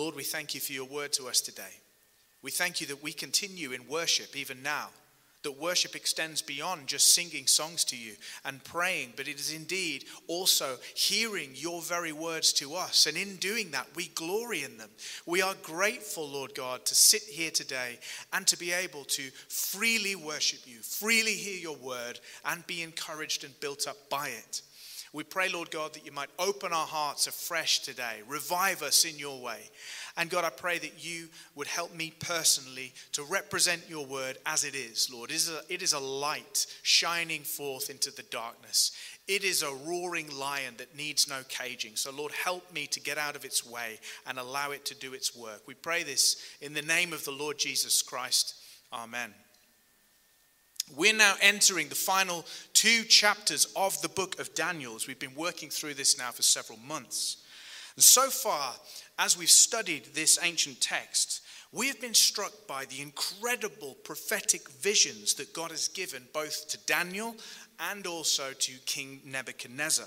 Lord, we thank you for your word to us today. We thank you that we continue in worship even now that worship extends beyond just singing songs to you and praying, but it is indeed also hearing your very words to us. And in doing that, we glory in them. We are grateful, Lord God, to sit here today and to be able to freely worship you, freely hear your word, and be encouraged and built up by it. We pray, Lord God, that you might open our hearts afresh today, revive us in your way. And God, I pray that you would help me personally to represent your word as it is, Lord. It is a, it is a light shining forth into the darkness. It is a roaring lion that needs no caging. So, Lord, help me to get out of its way and allow it to do its work. We pray this in the name of the Lord Jesus Christ. Amen. We're now entering the final two chapters of the book of Daniel as we've been working through this now for several months. And so far, as we've studied this ancient text, we have been struck by the incredible prophetic visions that God has given both to Daniel and also to King Nebuchadnezzar.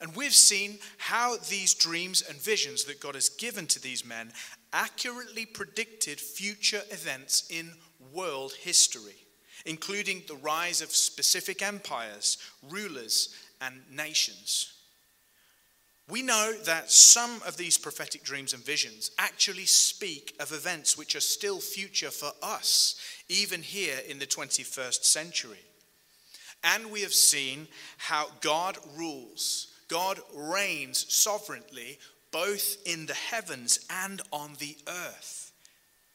And we've seen how these dreams and visions that God has given to these men accurately predicted future events in world history including the rise of specific empires, rulers, and nations. We know that some of these prophetic dreams and visions actually speak of events which are still future for us, even here in the 21st century. And we have seen how God rules, God reigns sovereignly both in the heavens and on the earth.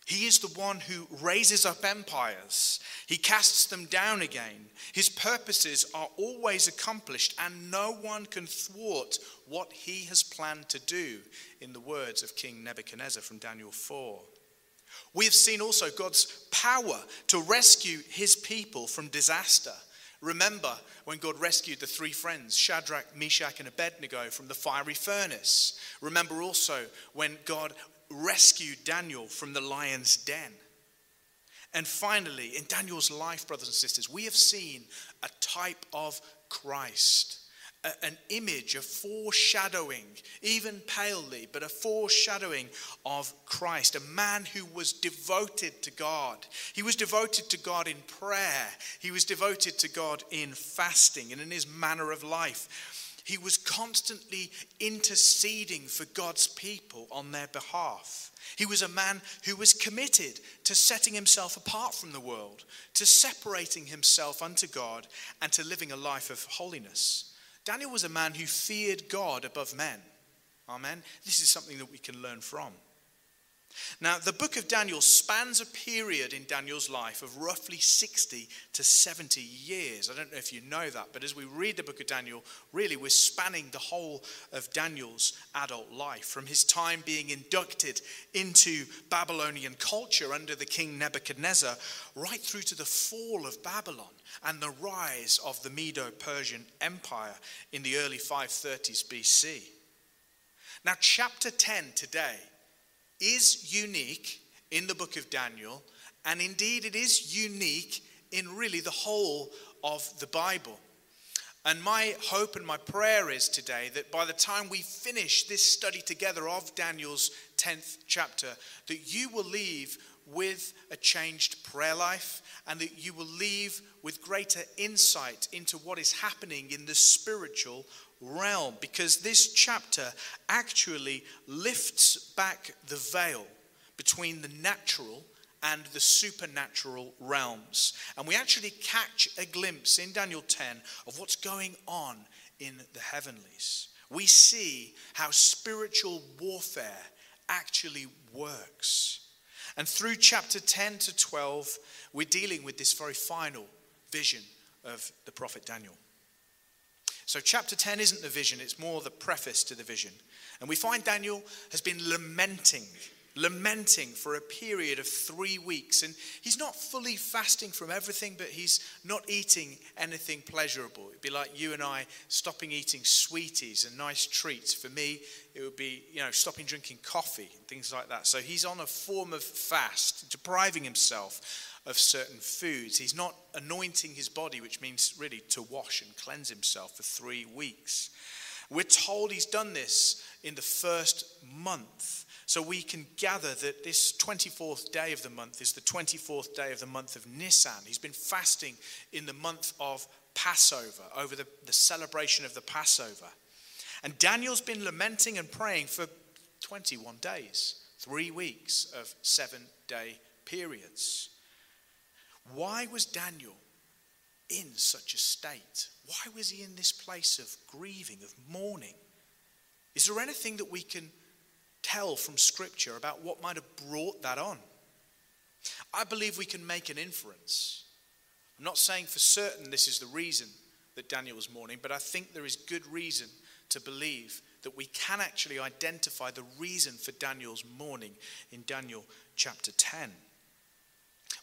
He is the one who raises up empires. He casts them down again. His purposes are always accomplished, and no one can thwart what he has planned to do, in the words of King Nebuchadnezzar from Daniel 4. We have seen also God's power to rescue his people from disaster. Remember when God rescued the three friends, Shadrach, Meshach, and Abednego, from the fiery furnace. Remember also when God rescued Daniel from the lion's den. And finally, in Daniel's life, brothers and sisters, we have seen a type of Christ, a, an image, a foreshadowing, even palely, but a foreshadowing of Christ, a man who was devoted to God. He was devoted to God in prayer, he was devoted to God in fasting and in his manner of life. He was constantly interceding for God's people on their behalf. He was a man who was committed to setting himself apart from the world, to separating himself unto God, and to living a life of holiness. Daniel was a man who feared God above men. Amen. This is something that we can learn from. Now, the book of Daniel spans a period in Daniel's life of roughly 60 to 70 years. I don't know if you know that, but as we read the book of Daniel, really we're spanning the whole of Daniel's adult life from his time being inducted into Babylonian culture under the king Nebuchadnezzar right through to the fall of Babylon and the rise of the Medo Persian Empire in the early 530s BC. Now, chapter 10 today is unique in the book of Daniel, and indeed it is unique in really the whole of the Bible. And my hope and my prayer is today that by the time we finish this study together of Daniel's 10th chapter, that you will leave with a changed prayer life and that you will leave with greater insight into what is happening in the spiritual realm because this chapter actually lifts back the veil between the natural and the supernatural realms. And we actually catch a glimpse in Daniel 10 of what's going on in the heavenlies. We see how spiritual warfare actually works. And through chapter 10 to 12, we're dealing with this very final vision of the prophet Daniel. So, chapter 10 isn't the vision, it's more the preface to the vision. And we find Daniel has been lamenting, lamenting for a period of three weeks. And he's not fully fasting from everything, but he's not eating anything pleasurable. It'd be like you and I stopping eating sweeties and nice treats. For me, it would be, you know, stopping drinking coffee and things like that. So he's on a form of fast, depriving himself of certain foods. He's not anointing his body, which means really to wash and cleanse himself for three weeks. We're told he's done this in the first month So we can gather that this 24th day of the month is the 24th day of the month of Nisan. He's been fasting in the month of Passover, over the, the celebration of the Passover. And Daniel's been lamenting and praying for 21 days, three weeks of seven day periods. Why was Daniel in such a state? Why was he in this place of grieving, of mourning? Is there anything that we can tell from Scripture about what might have brought that on? I believe we can make an inference. I'm not saying for certain this is the reason that Daniel was mourning, but I think there is good reason to believe that we can actually identify the reason for Daniel's mourning in Daniel chapter 10.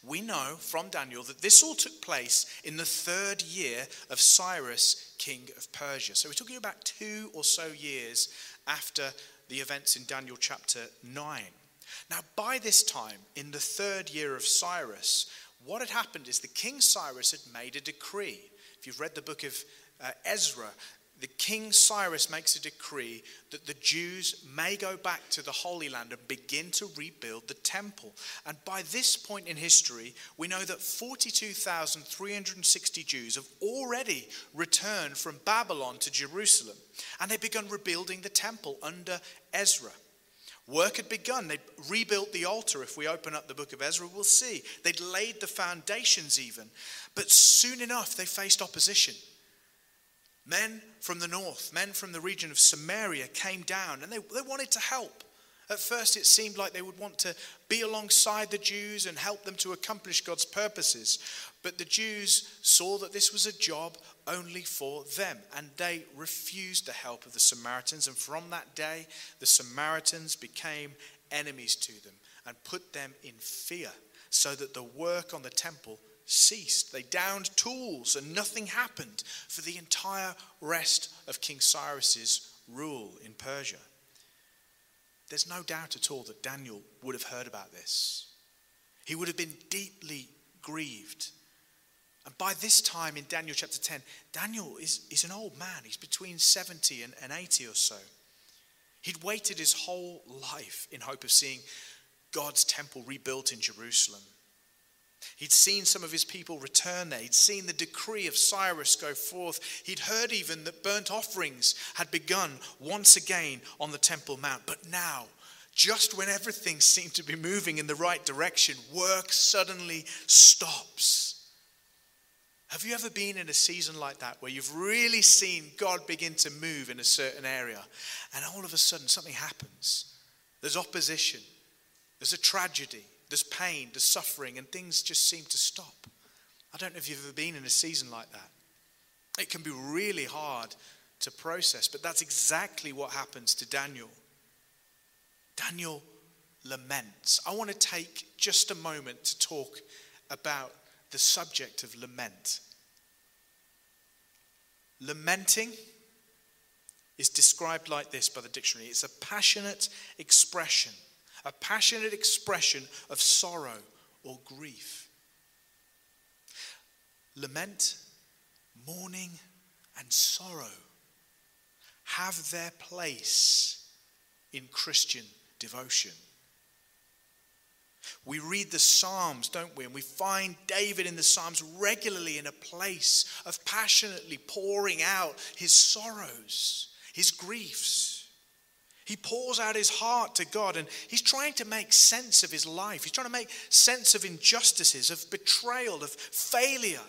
We know from Daniel that this all took place in the third year of Cyrus, king of Persia. So we're talking about two or so years after the events in Daniel chapter 9. Now, by this time, in the third year of Cyrus, what had happened is the king Cyrus had made a decree. If you've read the book of uh, Ezra, the king Cyrus makes a decree that the Jews may go back to the Holy Land and begin to rebuild the temple. And by this point in history, we know that 42,360 Jews have already returned from Babylon to Jerusalem, and they've begun rebuilding the temple under Ezra. Work had begun. They'd rebuilt the altar. If we open up the book of Ezra, we'll see. They'd laid the foundations even. But soon enough, they faced opposition. Men from the north, men from the region of Samaria came down and they, they wanted to help. At first, it seemed like they would want to be alongside the Jews and help them to accomplish God's purposes. But the Jews saw that this was a job only for them, and they refused the help of the Samaritans. And from that day, the Samaritans became enemies to them and put them in fear, so that the work on the temple ceased. They downed tools and nothing happened for the entire rest of King Cyrus's rule in Persia. There's no doubt at all that Daniel would have heard about this. He would have been deeply grieved. And by this time in Daniel chapter 10, Daniel is, is an old man. He's between 70 and, and 80 or so. He'd waited his whole life in hope of seeing God's temple rebuilt in Jerusalem. He'd seen some of his people return there. He'd seen the decree of Cyrus go forth. He'd heard even that burnt offerings had begun once again on the Temple Mount. But now, just when everything seemed to be moving in the right direction, work suddenly stops. Have you ever been in a season like that where you've really seen God begin to move in a certain area and all of a sudden something happens? There's opposition, there's a tragedy, there's pain, there's suffering, and things just seem to stop. I don't know if you've ever been in a season like that. It can be really hard to process, but that's exactly what happens to Daniel. Daniel laments. I want to take just a moment to talk about the subject of lament. Lamenting is described like this by the dictionary it's a passionate expression a passionate expression of sorrow or grief. Lament, mourning, and sorrow have their place in Christian devotion. We read the Psalms, don't we? And we find David in the Psalms regularly in a place of passionately pouring out his sorrows, his griefs. He pours out his heart to God and he's trying to make sense of his life. He's trying to make sense of injustices, of betrayal, of failure.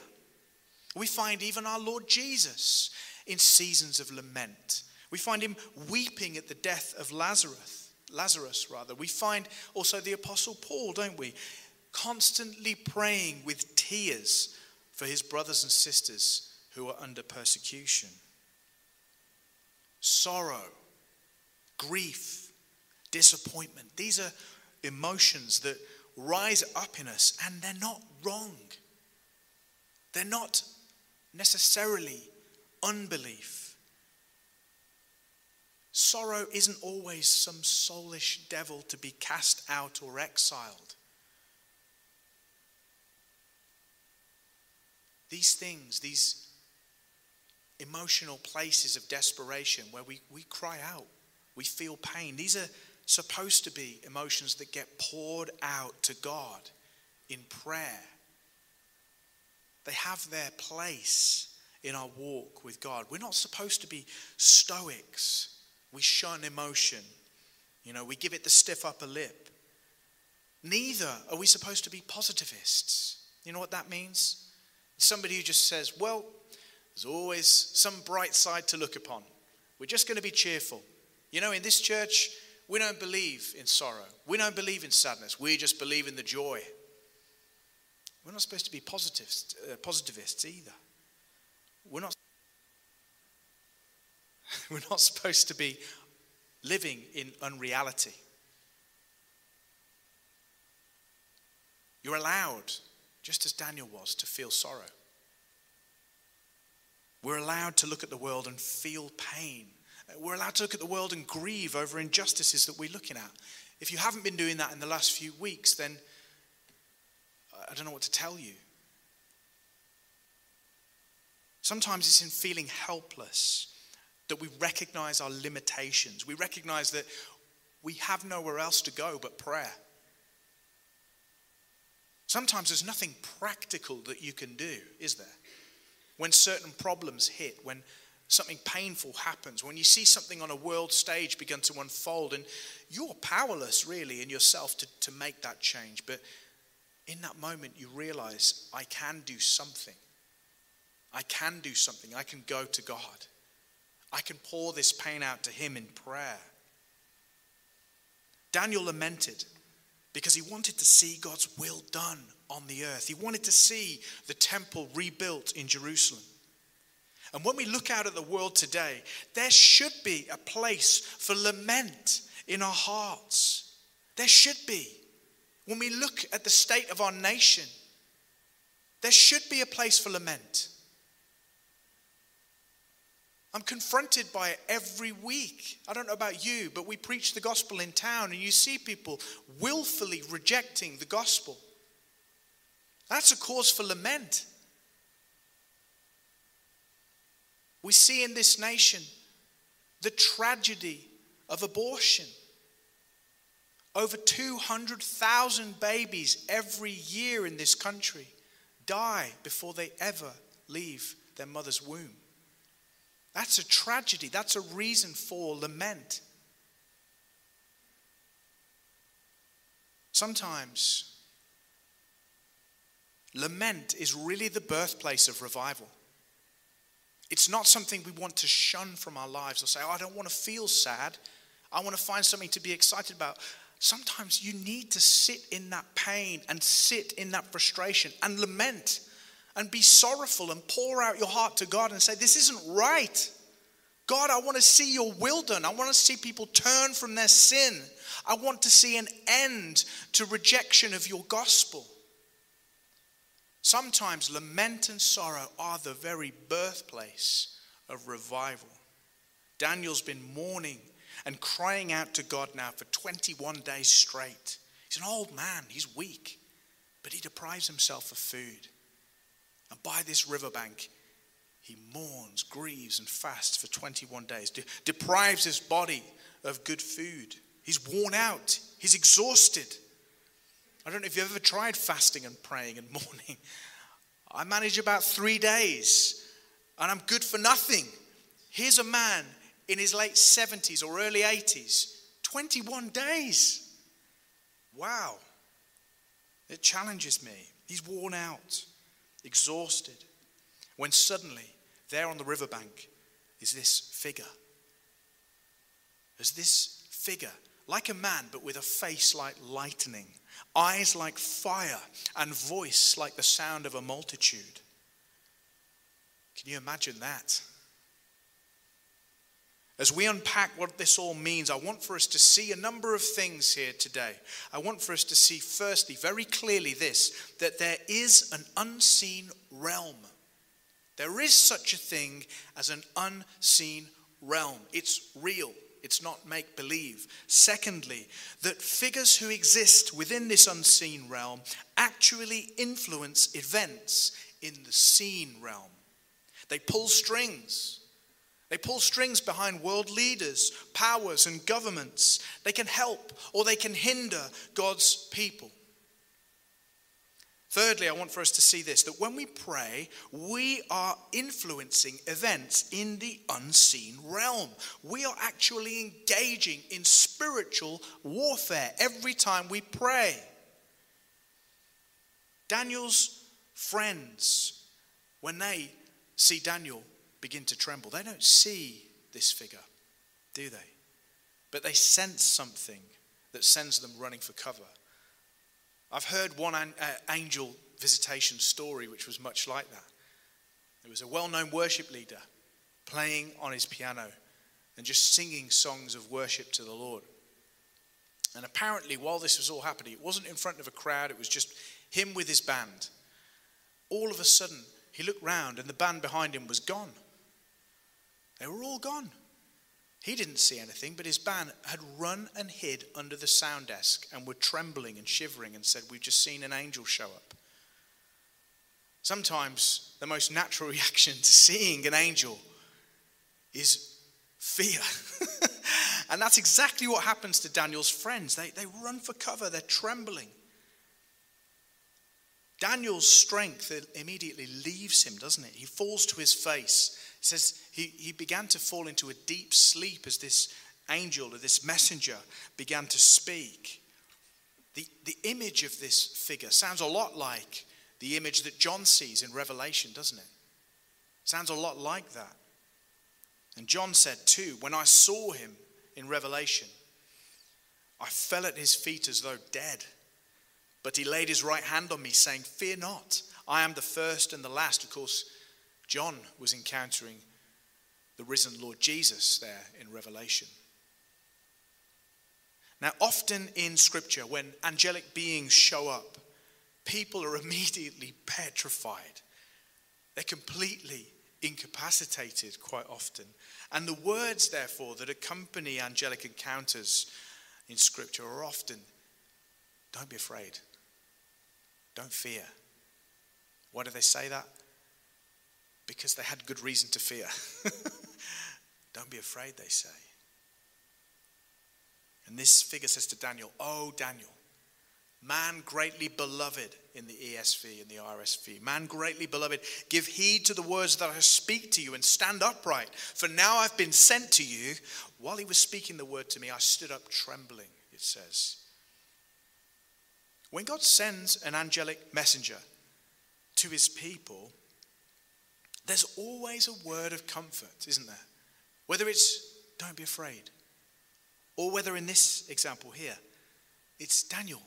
We find even our Lord Jesus in seasons of lament. We find him weeping at the death of Lazarus. Lazarus rather. We find also the apostle Paul, don't we? Constantly praying with tears for his brothers and sisters who are under persecution. Sorrow grief, disappointment. These are emotions that rise up in us and they're not wrong. They're not necessarily unbelief. Sorrow isn't always some soulish devil to be cast out or exiled. These things, these emotional places of desperation where we, we cry out we feel pain. These are supposed to be emotions that get poured out to God in prayer. They have their place in our walk with God. We're not supposed to be stoics. We shun emotion. You know, we give it the stiff upper lip. Neither are we supposed to be positivists. You know what that means? Somebody who just says, well, there's always some bright side to look upon. We're just going to be cheerful. You know, in this church, we don't believe in sorrow. We don't believe in sadness. We just believe in the joy. We're not supposed to be positivists, uh, positivists either. We're not, we're not supposed to be living in unreality. You're allowed, just as Daniel was, to feel sorrow. We're allowed to look at the world and feel pain. We're allowed to look at the world and grieve over injustices that we're looking at. If you haven't been doing that in the last few weeks, then I don't know what to tell you. Sometimes it's in feeling helpless that we recognize our limitations. We recognize that we have nowhere else to go but prayer. Sometimes there's nothing practical that you can do, is there? When certain problems hit, when something painful happens, when you see something on a world stage begin to unfold, and you're powerless really in yourself to, to make that change. But in that moment, you realize, I can do something. I can do something. I can go to God. I can pour this pain out to Him in prayer. Daniel lamented because he wanted to see God's will done on the earth. He wanted to see the temple rebuilt in Jerusalem. And when we look out at the world today, there should be a place for lament in our hearts. There should be. When we look at the state of our nation, there should be a place for lament. I'm confronted by it every week. I don't know about you, but we preach the gospel in town and you see people willfully rejecting the gospel. That's a cause for lament. We see in this nation the tragedy of abortion. Over 200,000 babies every year in this country die before they ever leave their mother's womb. That's a tragedy. That's a reason for lament. Sometimes, lament is really the birthplace of revival. It's not something we want to shun from our lives or say, oh, I don't want to feel sad. I want to find something to be excited about. Sometimes you need to sit in that pain and sit in that frustration and lament and be sorrowful and pour out your heart to God and say, This isn't right. God, I want to see your will done. I want to see people turn from their sin. I want to see an end to rejection of your gospel. Sometimes lament and sorrow are the very birthplace of revival. Daniel's been mourning and crying out to God now for 21 days straight. He's an old man, he's weak, but he deprives himself of food. And by this riverbank, he mourns, grieves, and fasts for 21 days, de- deprives his body of good food. He's worn out, he's exhausted. I don't know if you've ever tried fasting and praying and mourning. I manage about three days and I'm good for nothing. Here's a man in his late 70s or early 80s, 21 days. Wow. It challenges me. He's worn out, exhausted. When suddenly, there on the riverbank is this figure. There's this figure, like a man, but with a face like lightning, eyes like fire, and voice like the sound of a multitude. Can you imagine that? As we unpack what this all means, I want for us to see a number of things here today. I want for us to see, firstly, very clearly, this that there is an unseen realm. There is such a thing as an unseen realm, it's real. It's not make believe. Secondly, that figures who exist within this unseen realm actually influence events in the seen realm. They pull strings, They pull strings behind world leaders, powers, and governments. They can help or they can hinder God's people. Thirdly, I want for us to see this that when we pray, we are influencing events in the unseen realm. We are actually engaging in spiritual warfare every time we pray. Daniel's friends, when they see Daniel begin to tremble, they don't see this figure, do they? But they sense something that sends them running for cover. I've heard one an, uh, angel visitation story which was much like that. There was a well known worship leader playing on his piano and just singing songs of worship to the Lord. And apparently, while this was all happening, it wasn't in front of a crowd, it was just him with his band. All of a sudden, he looked round and the band behind him was gone. They were all gone. He didn't see anything, but his band had run and hid under the sound desk and were trembling and shivering and said, We've just seen an angel show up. Sometimes the most natural reaction to seeing an angel is fear. and that's exactly what happens to Daniel's friends. They, they run for cover, they're trembling. Daniel's strength immediately leaves him, doesn't it? He falls to his face it says he, he began to fall into a deep sleep as this angel or this messenger began to speak. The, the image of this figure sounds a lot like the image that John sees in Revelation, doesn't it? Sounds a lot like that. And John said, too, when I saw him in Revelation, I fell at his feet as though dead. But he laid his right hand on me, saying, Fear not, I am the first and the last. Of course, John was encountering the risen Lord Jesus there in Revelation. Now, often in Scripture, when angelic beings show up, people are immediately petrified. They're completely incapacitated quite often. And the words, therefore, that accompany angelic encounters in Scripture are often don't be afraid, don't fear. Why do they say that? Because they had good reason to fear. Don't be afraid, they say. And this figure says to Daniel, Oh, Daniel, man greatly beloved in the ESV and the RSV, man greatly beloved, give heed to the words that I speak to you and stand upright. For now I've been sent to you. While he was speaking the word to me, I stood up trembling, it says. When God sends an angelic messenger to his people, there's always a word of comfort, isn't there? Whether it's don't be afraid, or whether in this example here, it's Daniel,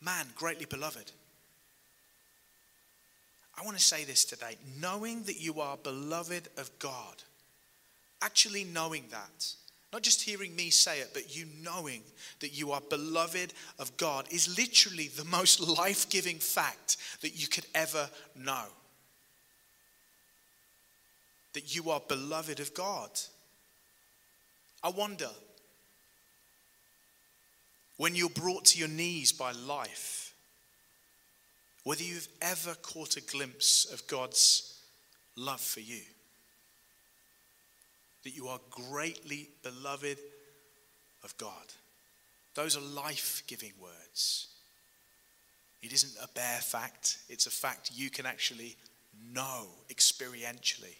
man greatly beloved. I want to say this today knowing that you are beloved of God, actually knowing that, not just hearing me say it, but you knowing that you are beloved of God is literally the most life giving fact that you could ever know that you are beloved of God. I wonder when you're brought to your knees by life, whether you've ever caught a glimpse of God's love for you. That you are greatly beloved of God. Those are life giving words. It isn't a bare fact, it's a fact you can actually know experientially.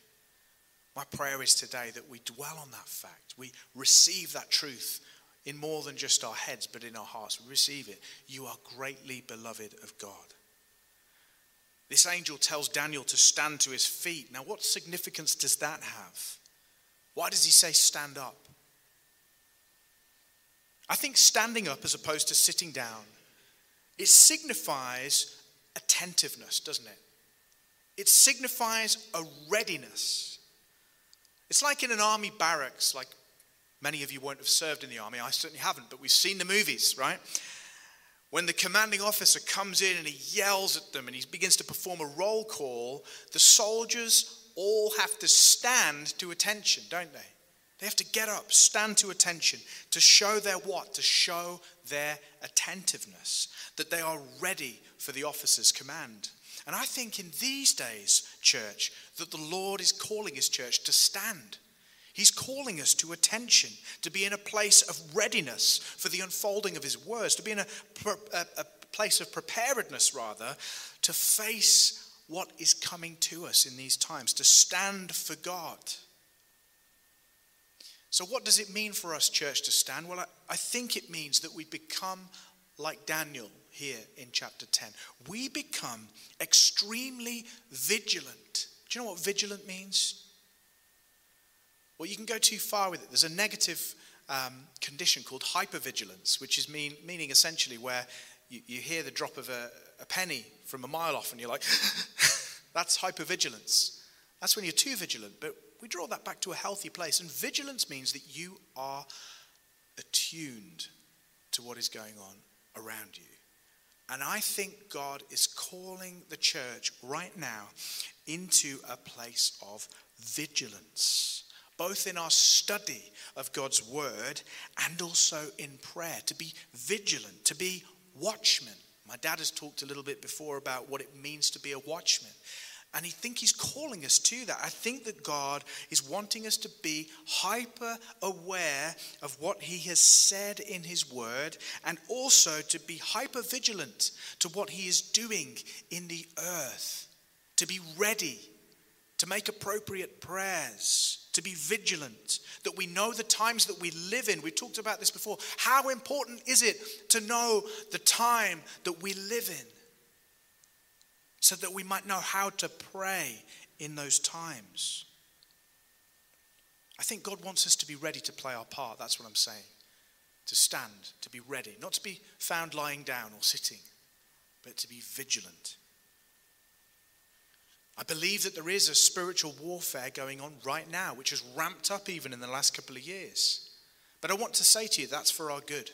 My prayer is today that we dwell on that fact. We receive that truth in more than just our heads, but in our hearts. We receive it. You are greatly beloved of God. This angel tells Daniel to stand to his feet. Now, what significance does that have? Why does he say stand up? I think standing up as opposed to sitting down, it signifies attentiveness, doesn't it? It signifies a readiness. It's like in an army barracks, like many of you won't have served in the army. I certainly haven't, but we've seen the movies, right? When the commanding officer comes in and he yells at them and he begins to perform a roll call, the soldiers all have to stand to attention, don't they? They have to get up, stand to attention to show their what? To show their attentiveness, that they are ready for the officer's command. And I think in these days, church, that the Lord is calling his church to stand. He's calling us to attention, to be in a place of readiness for the unfolding of His words, to be in a, a, a place of preparedness, rather, to face what is coming to us in these times, to stand for God. So, what does it mean for us, church, to stand? Well, I, I think it means that we become like Daniel here in chapter 10. We become extremely vigilant. Do you know what vigilant means? Well, you can go too far with it. There's a negative um, condition called hypervigilance, which is mean, meaning essentially where you, you hear the drop of a, a penny from a mile off and you're like, that's hypervigilance. That's when you're too vigilant. But we draw that back to a healthy place. And vigilance means that you are attuned to what is going on around you. And I think God is calling the church right now into a place of vigilance both in our study of God's word and also in prayer, to be vigilant, to be watchmen. My dad has talked a little bit before about what it means to be a watchman. And I think he's calling us to that. I think that God is wanting us to be hyper aware of what he has said in his word and also to be hyper vigilant to what he is doing in the earth, to be ready to make appropriate prayers to be vigilant, that we know the times that we live in. We talked about this before. How important is it to know the time that we live in so that we might know how to pray in those times? I think God wants us to be ready to play our part. That's what I'm saying. To stand, to be ready, not to be found lying down or sitting, but to be vigilant. I believe that there is a spiritual warfare going on right now, which has ramped up even in the last couple of years. But I want to say to you, that's for our good.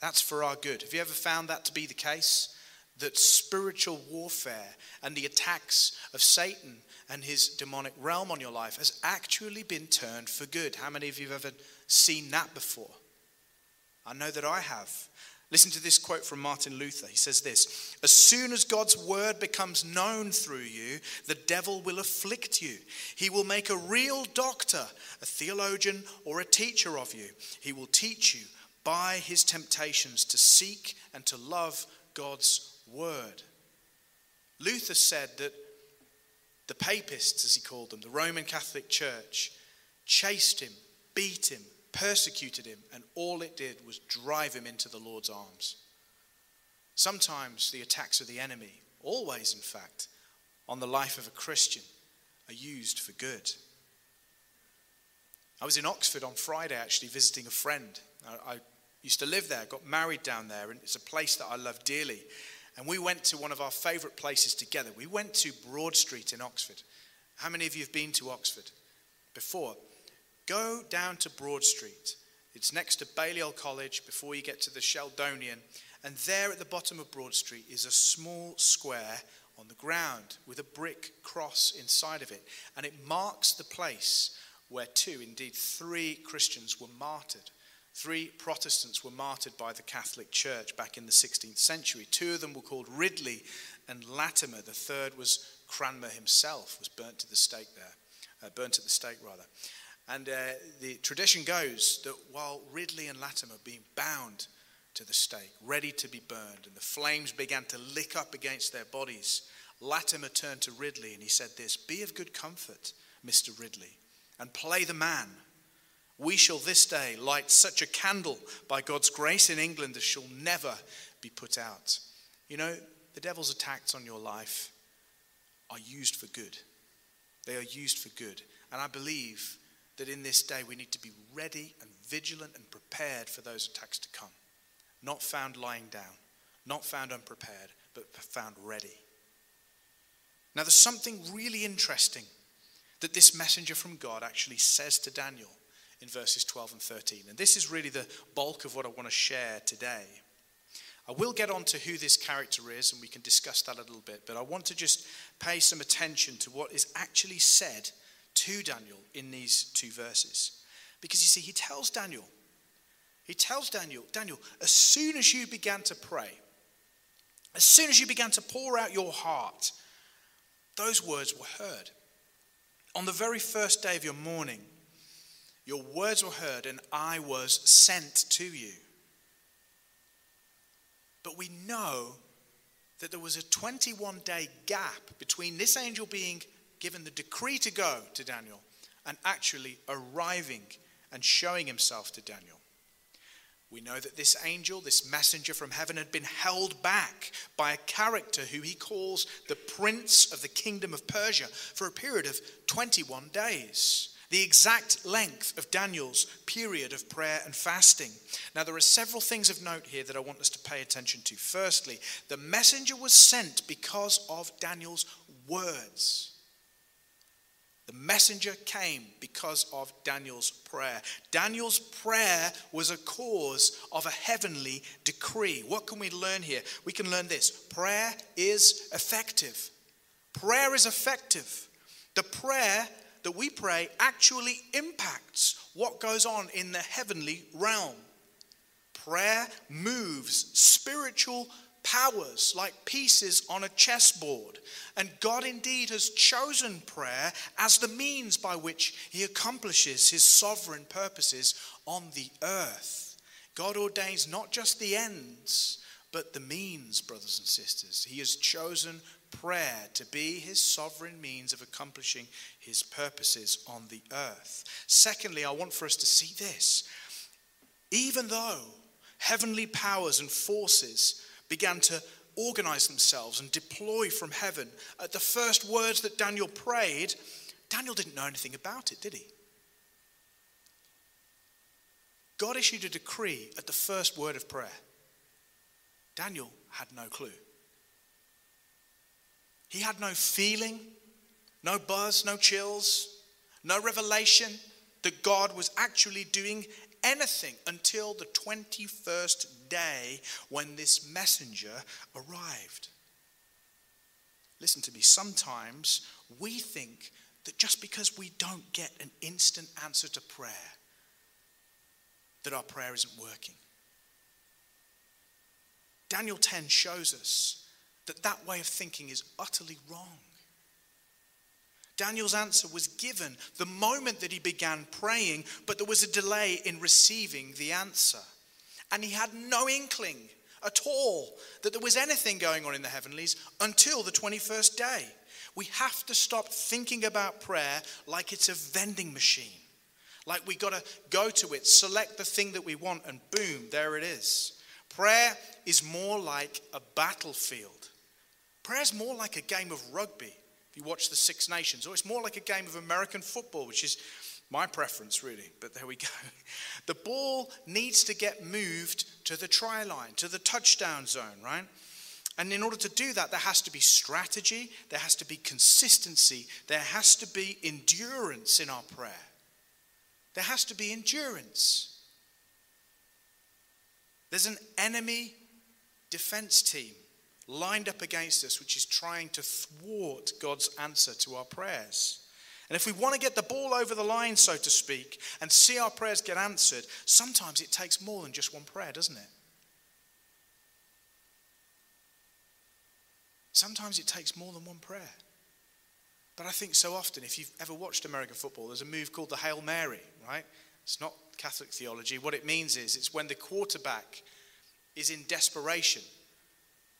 That's for our good. Have you ever found that to be the case? That spiritual warfare and the attacks of Satan and his demonic realm on your life has actually been turned for good. How many of you have ever seen that before? I know that I have. Listen to this quote from Martin Luther. He says this As soon as God's word becomes known through you, the devil will afflict you. He will make a real doctor, a theologian, or a teacher of you. He will teach you by his temptations to seek and to love God's word. Luther said that the papists, as he called them, the Roman Catholic Church, chased him, beat him, persecuted him, and all it did was drive him into the Lord's arms. Sometimes the attacks of the enemy, always in fact, on the life of a Christian are used for good. I was in Oxford on Friday actually visiting a friend. I, I used to live there, got married down there, and it's a place that I love dearly. And we went to one of our favourite places together. We went to Broad Street in Oxford. How many of you have been to Oxford before? Go down to Broad Street. It's next to Balliol College before you get to the Sheldonian. And there at the bottom of Broad Street is a small square on the ground with a brick cross inside of it. And it marks the place where two, indeed three Christians were martyred. Three Protestants were martyred by the Catholic Church back in the 16th century. Two of them were called Ridley and Latimer. The third was Cranmer himself, was burnt to the stake there, uh, burnt at the stake rather. And uh, the tradition goes that while Ridley and Latimer being bound to the stake, ready to be burned, and the flames began to lick up against their bodies, Latimer turned to Ridley and he said this Be of good comfort, Mr. Ridley, and play the man. We shall this day light such a candle by God's grace in England as shall never be put out. You know, the devil's attacks on your life are used for good. They are used for good. And I believe that in this day we need to be ready and vigilant and prepared for those attacks to come. Not found lying down, not found unprepared, but found ready. Now, there's something really interesting that this messenger from God actually says to Daniel in verses 12 and 13. And this is really the bulk of what I want to share today. I will get on to who this character is, and we can discuss that a little bit, but I want to just pay some attention to what is actually said to Daniel in these two verses. Because you see, he tells Daniel, he tells Daniel, Daniel, as soon as you began to pray, as soon as you began to pour out your heart, those words were heard. On the very first day of your mourning, Your words were heard, and I was sent to you. But we know that there was a 21 day gap between this angel being given the decree to go to Daniel and actually arriving and showing himself to Daniel. We know that this angel, this messenger from heaven, had been held back by a character who he calls the prince of the kingdom of Persia for a period of 21 days, the exact length of Daniel's period of prayer and fasting. Now, there are several things of note here that I want us to pay attention to. Firstly, the messenger was sent because of Daniel's words. The messenger came because of Daniel's prayer. Daniel's prayer was a cause of a heavenly decree. What can we learn here? We can learn this prayer is effective. Prayer is effective. The prayer that we pray actually impacts what goes on in the heavenly realm. Prayer moves spiritual powers like pieces on a chessboard. And God indeed has chosen prayer as the means by which he accomplishes his sovereign purposes on the earth. God ordains not just the ends, but the means, brothers and sisters. He has chosen prayer to be his sovereign means of accomplishing his purposes on the earth. Secondly, I want for us to see this. Even though heavenly powers and forces began to organize themselves and deploy from heaven. At the first words that Daniel prayed, Daniel didn't know anything about it, did he? God issued a decree at the first word of prayer. Daniel had no clue. He had no feeling, no buzz, no chills, no revelation that God was actually doing anything until the 21st day when this messenger arrived. Listen to me, sometimes we think that just because we don't get an instant answer to prayer, that our prayer isn't working. Daniel 10 shows us that that way of thinking is utterly wrong. Daniel's answer was given the moment that he began praying, but there was a delay in receiving the answer. And he had no inkling at all that there was anything going on in the heavenlies until the 21st day. We have to stop thinking about prayer like it's a vending machine. Like we got to go to it, select the thing that we want, and boom, there it is. Prayer is more like a battlefield. Prayer is more like a game of rugby if you watch the Six Nations, or it's more like a game of American football, which is my preference, really, but there we go. The ball needs to get moved to the try line, to the touchdown zone, right? And in order to do that, there has to be strategy, there has to be consistency, there has to be endurance in our prayer. There has to be endurance. There's an enemy defense team lined up against us, which is trying to thwart God's answer to our prayers. And if we want to get the ball over the line, so to speak, and see our prayers get answered, sometimes it takes more than just one prayer, doesn't it? Sometimes it takes more than one prayer. But I think so often, if you've ever watched American football, there's a move called the Hail Mary, right? It's not Catholic theology. What it means is it's when the quarterback is in desperation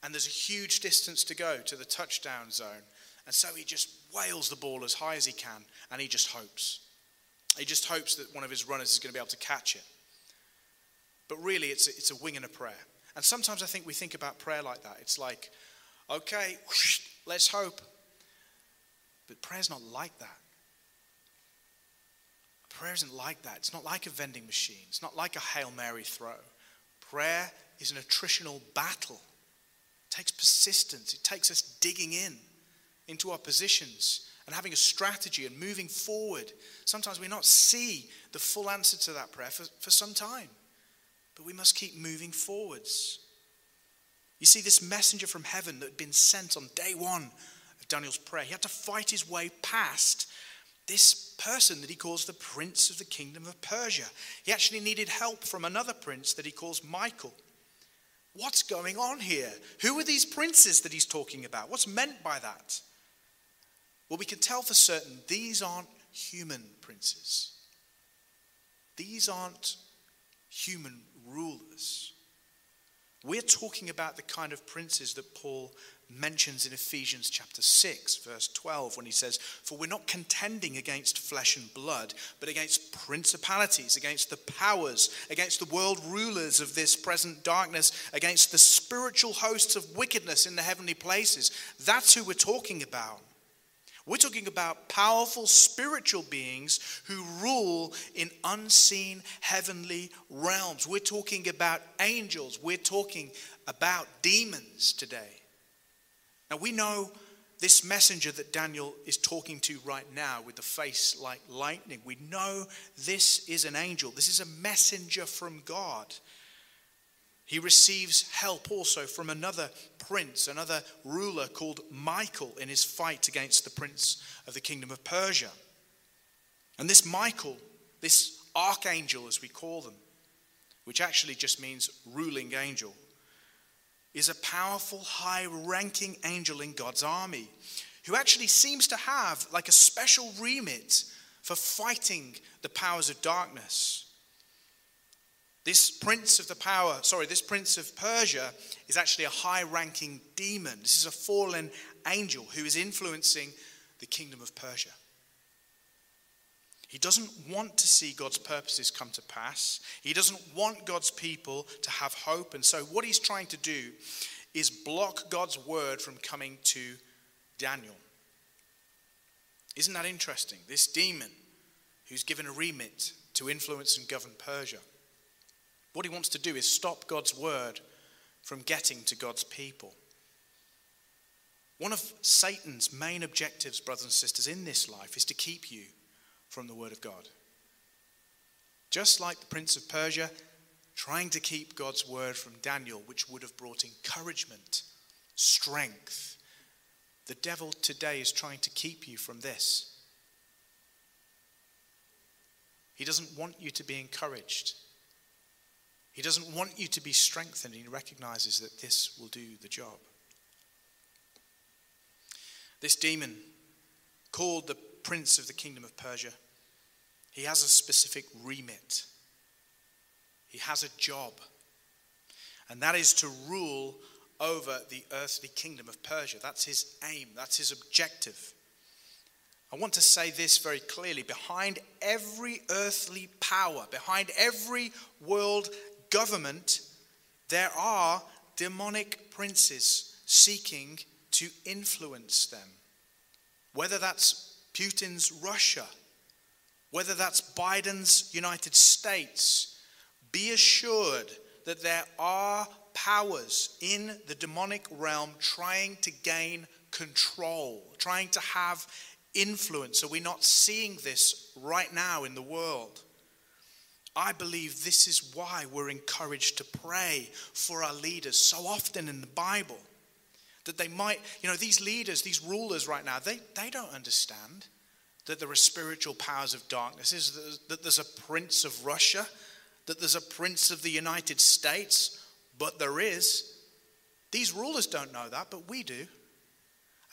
and there's a huge distance to go to the touchdown zone. And so he just wails the ball as high as he can, and he just hopes. He just hopes that one of his runners is going to be able to catch it. But really, it's a, it's a wing and a prayer. And sometimes I think we think about prayer like that. It's like, okay, whoosh, let's hope. But prayer's not like that. Prayer isn't like that. It's not like a vending machine. It's not like a Hail Mary throw. Prayer is an attritional battle takes persistence, it takes us digging in into our positions and having a strategy and moving forward. Sometimes we not see the full answer to that prayer for, for some time, but we must keep moving forwards. You see, this messenger from heaven that had been sent on day one of Daniel's prayer, he had to fight his way past this person that he calls the prince of the kingdom of Persia. He actually needed help from another prince that he calls Michael. What's going on here? Who are these princes that he's talking about? What's meant by that? Well, we can tell for certain these aren't human princes. these aren't human rulers. We're talking about the kind of princes that Paul mentions in Ephesians chapter 6, verse 12, when he says, For we're not contending against flesh and blood, but against principalities, against the powers, against the world rulers of this present darkness, against the spiritual hosts of wickedness in the heavenly places. That's who we're talking about. We're talking about powerful spiritual beings who rule in unseen heavenly realms. We're talking about angels. We're talking about demons today. Now we know this messenger that Daniel is talking to right now with the face like lightning. We know this is an angel. This is a messenger from God. He receives help also from another prince, another ruler called Michael in his fight against the prince of the kingdom of Persia. And this Michael, this archangel as we call them, which actually just means ruling angel, is a powerful, high ranking angel in God's army who actually seems to have like a special remit for fighting the powers of darkness. This prince of the power, sorry, this prince of Persia is actually a high ranking demon. This is a fallen angel who is influencing the kingdom of Persia. He doesn't want to see God's purposes come to pass. He doesn't want God's people to have hope. And so, what he's trying to do is block God's word from coming to Daniel. Isn't that interesting? This demon who's given a remit to influence and govern Persia. What he wants to do is stop God's word from getting to God's people. One of Satan's main objectives, brothers and sisters, in this life is to keep you from the Word of God. Just like the Prince of Persia trying to keep God's Word from Daniel, which would have brought encouragement, strength, the devil today is trying to keep you from this. He doesn't want you to be encouraged. He doesn't want you to be strengthened. He recognizes that this will do the job. This demon, called the prince of the kingdom of Persia, he has a specific remit. He has a job. And that is to rule over the earthly kingdom of Persia. That's his aim, that's his objective. I want to say this very clearly behind every earthly power, behind every world government, there are demonic princes seeking to influence them. Whether that's Putin's Russia, whether that's Biden's United States, be assured that there are powers in the demonic realm trying to gain control, trying to have influence. Are we not seeing this right now in the world? I believe this is why we're encouraged to pray for our leaders so often in the Bible that they might, you know, these leaders, these rulers right now, they, they don't understand that there are spiritual powers of darkness, is that there's a prince of Russia, that there's a prince of the United States, but there is. These rulers don't know that, but we do.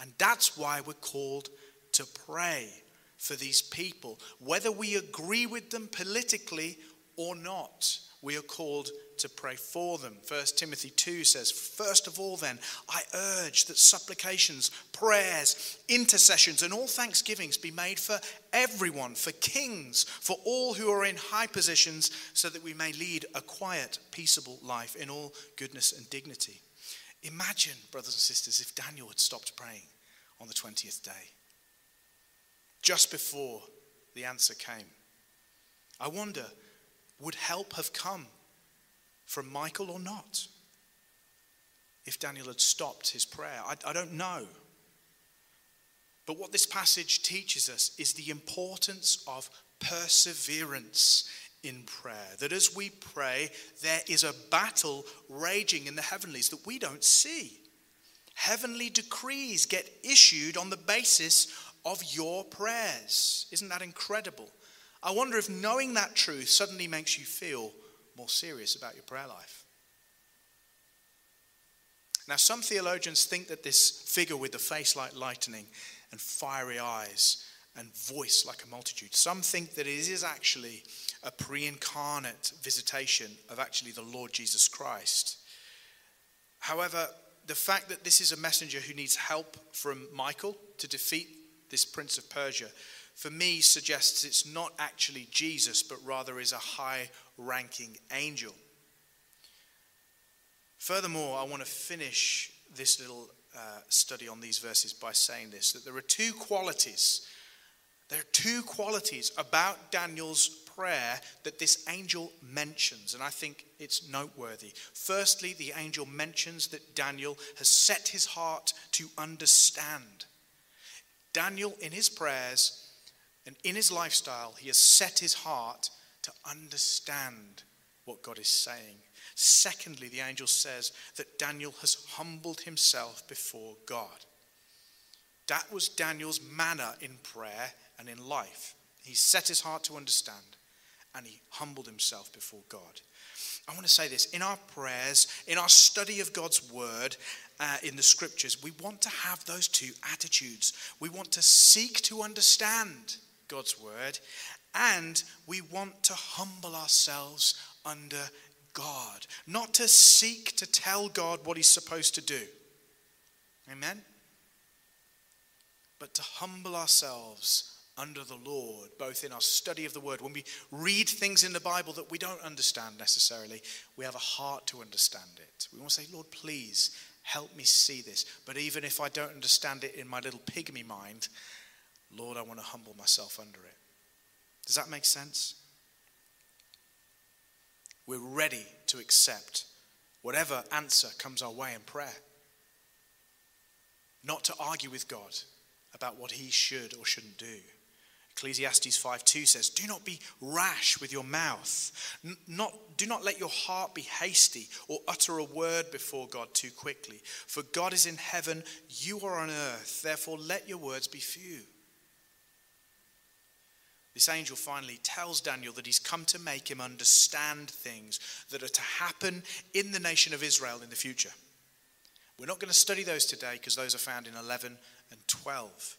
And that's why we're called to pray for these people. Whether we agree with them politically or not, we are called to pray for them. 1 Timothy 2 says, First of all, then, I urge that supplications, prayers, intercessions, and all thanksgivings be made for everyone, for kings, for all who are in high positions, so that we may lead a quiet, peaceable life in all goodness and dignity. Imagine, brothers and sisters, if Daniel had stopped praying on the 20th day, just before the answer came. I wonder, would help have come from Michael or not? If Daniel had stopped his prayer, I, I don't know. But what this passage teaches us is the importance of perseverance in prayer. That as we pray, there is a battle raging in the heavenlies that we don't see. Heavenly decrees get issued on the basis of your prayers. Isn't that incredible? I wonder if knowing that truth suddenly makes you feel more serious about your prayer life. Now, some theologians think that this figure with the face like lightning and fiery eyes and voice like a multitude. Some think that it is actually a pre incarnate visitation of actually the Lord Jesus Christ. However, the fact that this is a messenger who needs help from Michael to defeat this prince of Persia, for me, suggests it's not actually Jesus, but rather is a high ranking angel. Furthermore, I want to finish this little uh, study on these verses by saying this that there are two qualities. There are two qualities about Daniel's prayer that this angel mentions, and I think it's noteworthy. Firstly, the angel mentions that Daniel has set his heart to understand. Daniel, in his prayers and in his lifestyle, he has set his heart to understand what God is saying. Secondly, the angel says that Daniel has humbled himself before God. That was Daniel's manner in prayer and in life. He set his heart to understand and he humbled himself before God. I want to say this in our prayers, in our study of God's word uh, in the scriptures, we want to have those two attitudes. We want to seek to understand God's word and we want to humble ourselves under God, not to seek to tell God what He's supposed to do. Amen? But to humble ourselves under the Lord, both in our study of the Word. When we read things in the Bible that we don't understand necessarily, we have a heart to understand it. We want to say, Lord, please help me see this. But even if I don't understand it in my little pygmy mind, Lord, I want to humble myself under it. Does that make sense? We're ready to accept whatever answer comes our way in prayer. Not to argue with God about what he should or shouldn't do. Ecclesiastes 5:2 says, "Do not be rash with your mouth. Not, do not let your heart be hasty or utter a word before God too quickly. For God is in heaven, you are on earth. Therefore let your words be few." This angel finally tells Daniel that he's come to make him understand things that are to happen in the nation of Israel in the future. We're not going to study those today because those are found in 11 and 12.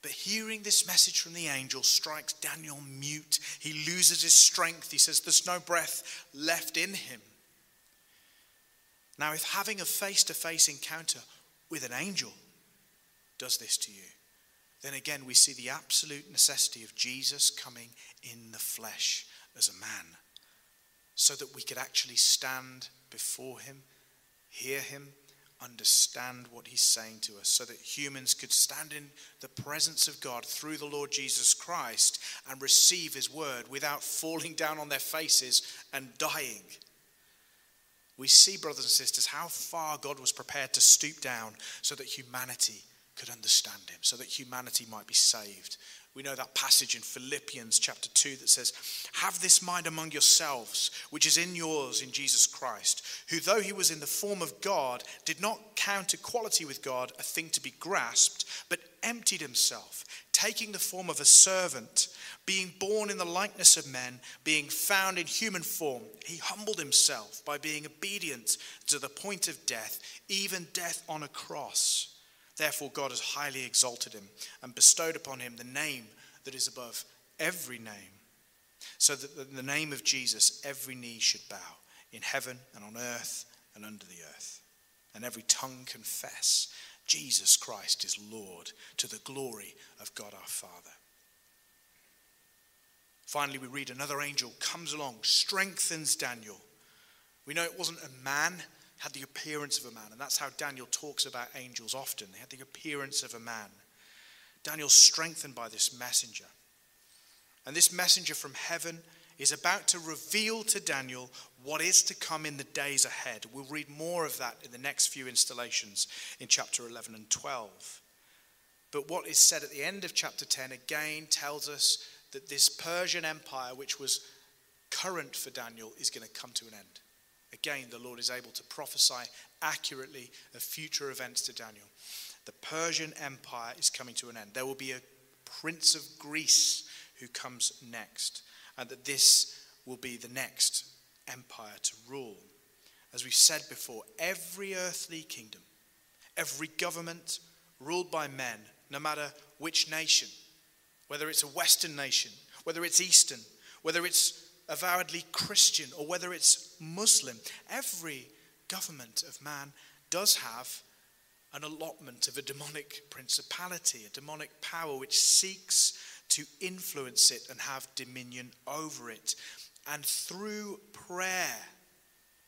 But hearing this message from the angel strikes Daniel mute. He loses his strength. He says, There's no breath left in him. Now, if having a face to face encounter with an angel does this to you, then again we see the absolute necessity of Jesus coming in the flesh as a man so that we could actually stand before him, hear him, understand what he's saying to us, so that humans could stand in the presence of God through the Lord Jesus Christ and receive his word without falling down on their faces and dying. We see, brothers and sisters, how far God was prepared to stoop down so that humanity could understand him, so that humanity might be saved. We know that passage in Philippians chapter 2 that says, Have this mind among yourselves, which is in yours in Jesus Christ, who, though he was in the form of God, did not count equality with God a thing to be grasped, but emptied himself, taking the form of a servant, being born in the likeness of men, being found in human form. He humbled himself by being obedient to the point of death, even death on a cross. Therefore, God has highly exalted him and bestowed upon him the name that is above every name, so that in the name of Jesus every knee should bow in heaven and on earth and under the earth, and every tongue confess Jesus Christ is Lord to the glory of God our Father. Finally, we read another angel comes along, strengthens Daniel. We know it wasn't a man had the appearance of a man. And that's how Daniel talks about angels often. They had the appearance of a man. Daniel's strengthened by this messenger. And this messenger from heaven is about to reveal to Daniel what is to come in the days ahead. We'll read more of that in the next few installations in chapter 11 and 12. But what is said at the end of chapter 10 again tells us that this Persian empire, which was current for Daniel, is going to come to an end. Again, the Lord is able to prophesy accurately of future events to Daniel. The Persian Empire is coming to an end. There will be a prince of Greece who comes next, and that this will be the next empire to rule. As we've said before, every earthly kingdom, every government ruled by men no matter which nation, whether it's a Western nation, whether it's Eastern, whether it's avowedly Christian, or whether it's Muslim, every government of man does have an allotment of a demonic principality, a demonic power which seeks to influence it and have dominion over it. And through prayer,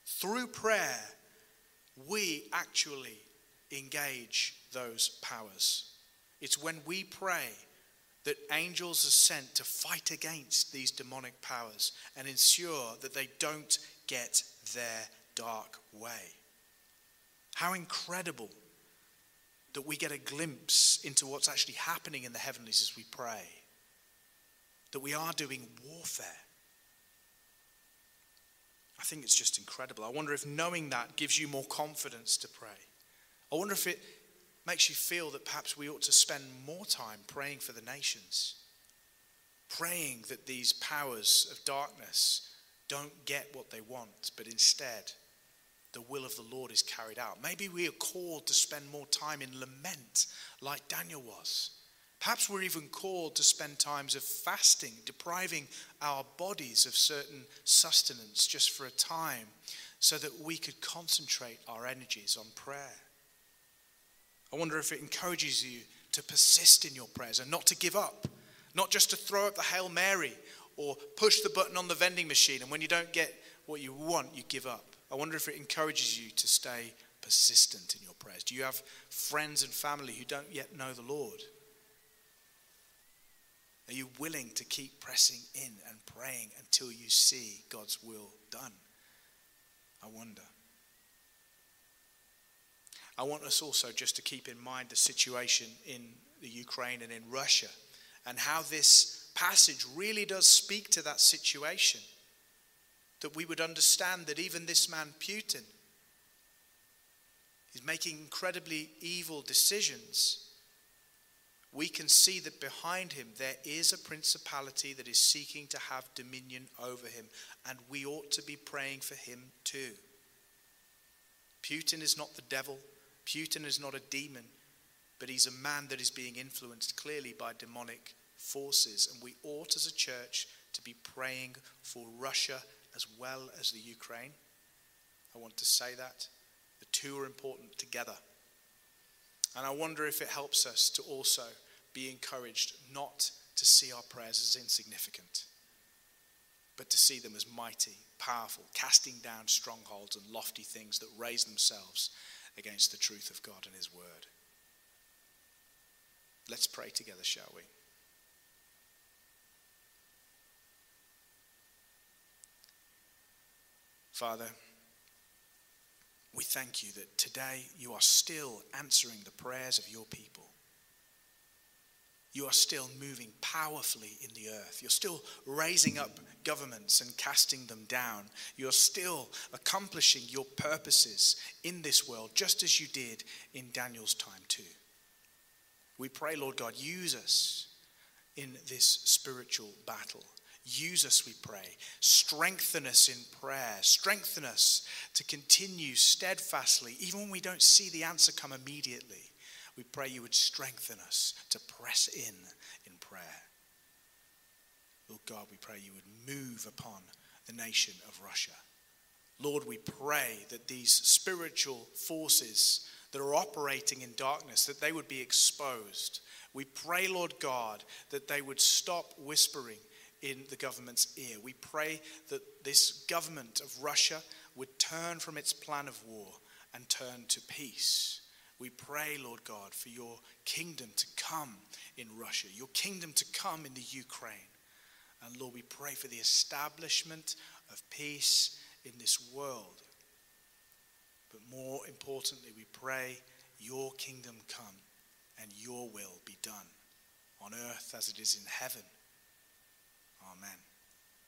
through prayer, we actually engage those powers. It's when we pray that angels are sent to fight against these demonic powers and ensure that they don't get their dark way. How incredible that we get a glimpse into what's actually happening in the heavenlies as we pray. That we are doing warfare. I think it's just incredible. I wonder if knowing that gives you more confidence to pray. I wonder if it makes you feel that perhaps we ought to spend more time praying for the nations, praying that these powers of darkness don't get what they want, but instead the will of the Lord is carried out. Maybe we are called to spend more time in lament like Daniel was. Perhaps we're even called to spend times of fasting, depriving our bodies of certain sustenance just for a time so that we could concentrate our energies on prayer. I wonder if it encourages you to persist in your prayers and not to give up, not just to throw up the Hail Mary or push the button on the vending machine and when you don't get what you want, you give up. I wonder if it encourages you to stay persistent in your prayers. Do you have friends and family who don't yet know the Lord? Are you willing to keep pressing in and praying until you see God's will done? I wonder. I want us also just to keep in mind the situation in the Ukraine and in Russia and how this passage really does speak to that situation that we would understand that even this man, Putin, is making incredibly evil decisions. We can see that behind him there is a principality that is seeking to have dominion over him, and we ought to be praying for him too. Putin is not the devil, Putin is not a demon, but he's a man that is being influenced clearly by demonic forces, and we ought as a church to be praying for Russia as well as the Ukraine. I want to say that. The two are important together. And I wonder if it helps us to also be encouraged not to see our prayers as insignificant, but to see them as mighty, powerful, casting down strongholds and lofty things that raise themselves against the truth of God and His Word. Let's pray together, shall we? Father, we thank you that today you are still answering the prayers of your people. You are still moving powerfully in the earth. You're still raising up governments and casting them down. You're still accomplishing your purposes in this world, just as you did in Daniel's time, too. We pray, Lord God, use us in this spiritual battle Use us, we pray. Strengthen us in prayer. Strengthen us to continue steadfastly, even when we don't see the answer come immediately. We pray you would strengthen us to press in in prayer. Lord God, we pray you would move upon the nation of Russia. Lord, we pray that these spiritual forces that are operating in darkness, that they would be exposed. We pray, Lord God, that they would stop whispering in the government's ear. We pray that this government of Russia would turn from its plan of war and turn to peace. We pray, Lord God, for your kingdom to come in Russia, your kingdom to come in the Ukraine. And Lord, we pray for the establishment of peace in this world. But more importantly, we pray your kingdom come and your will be done on earth as it is in heaven. Amen.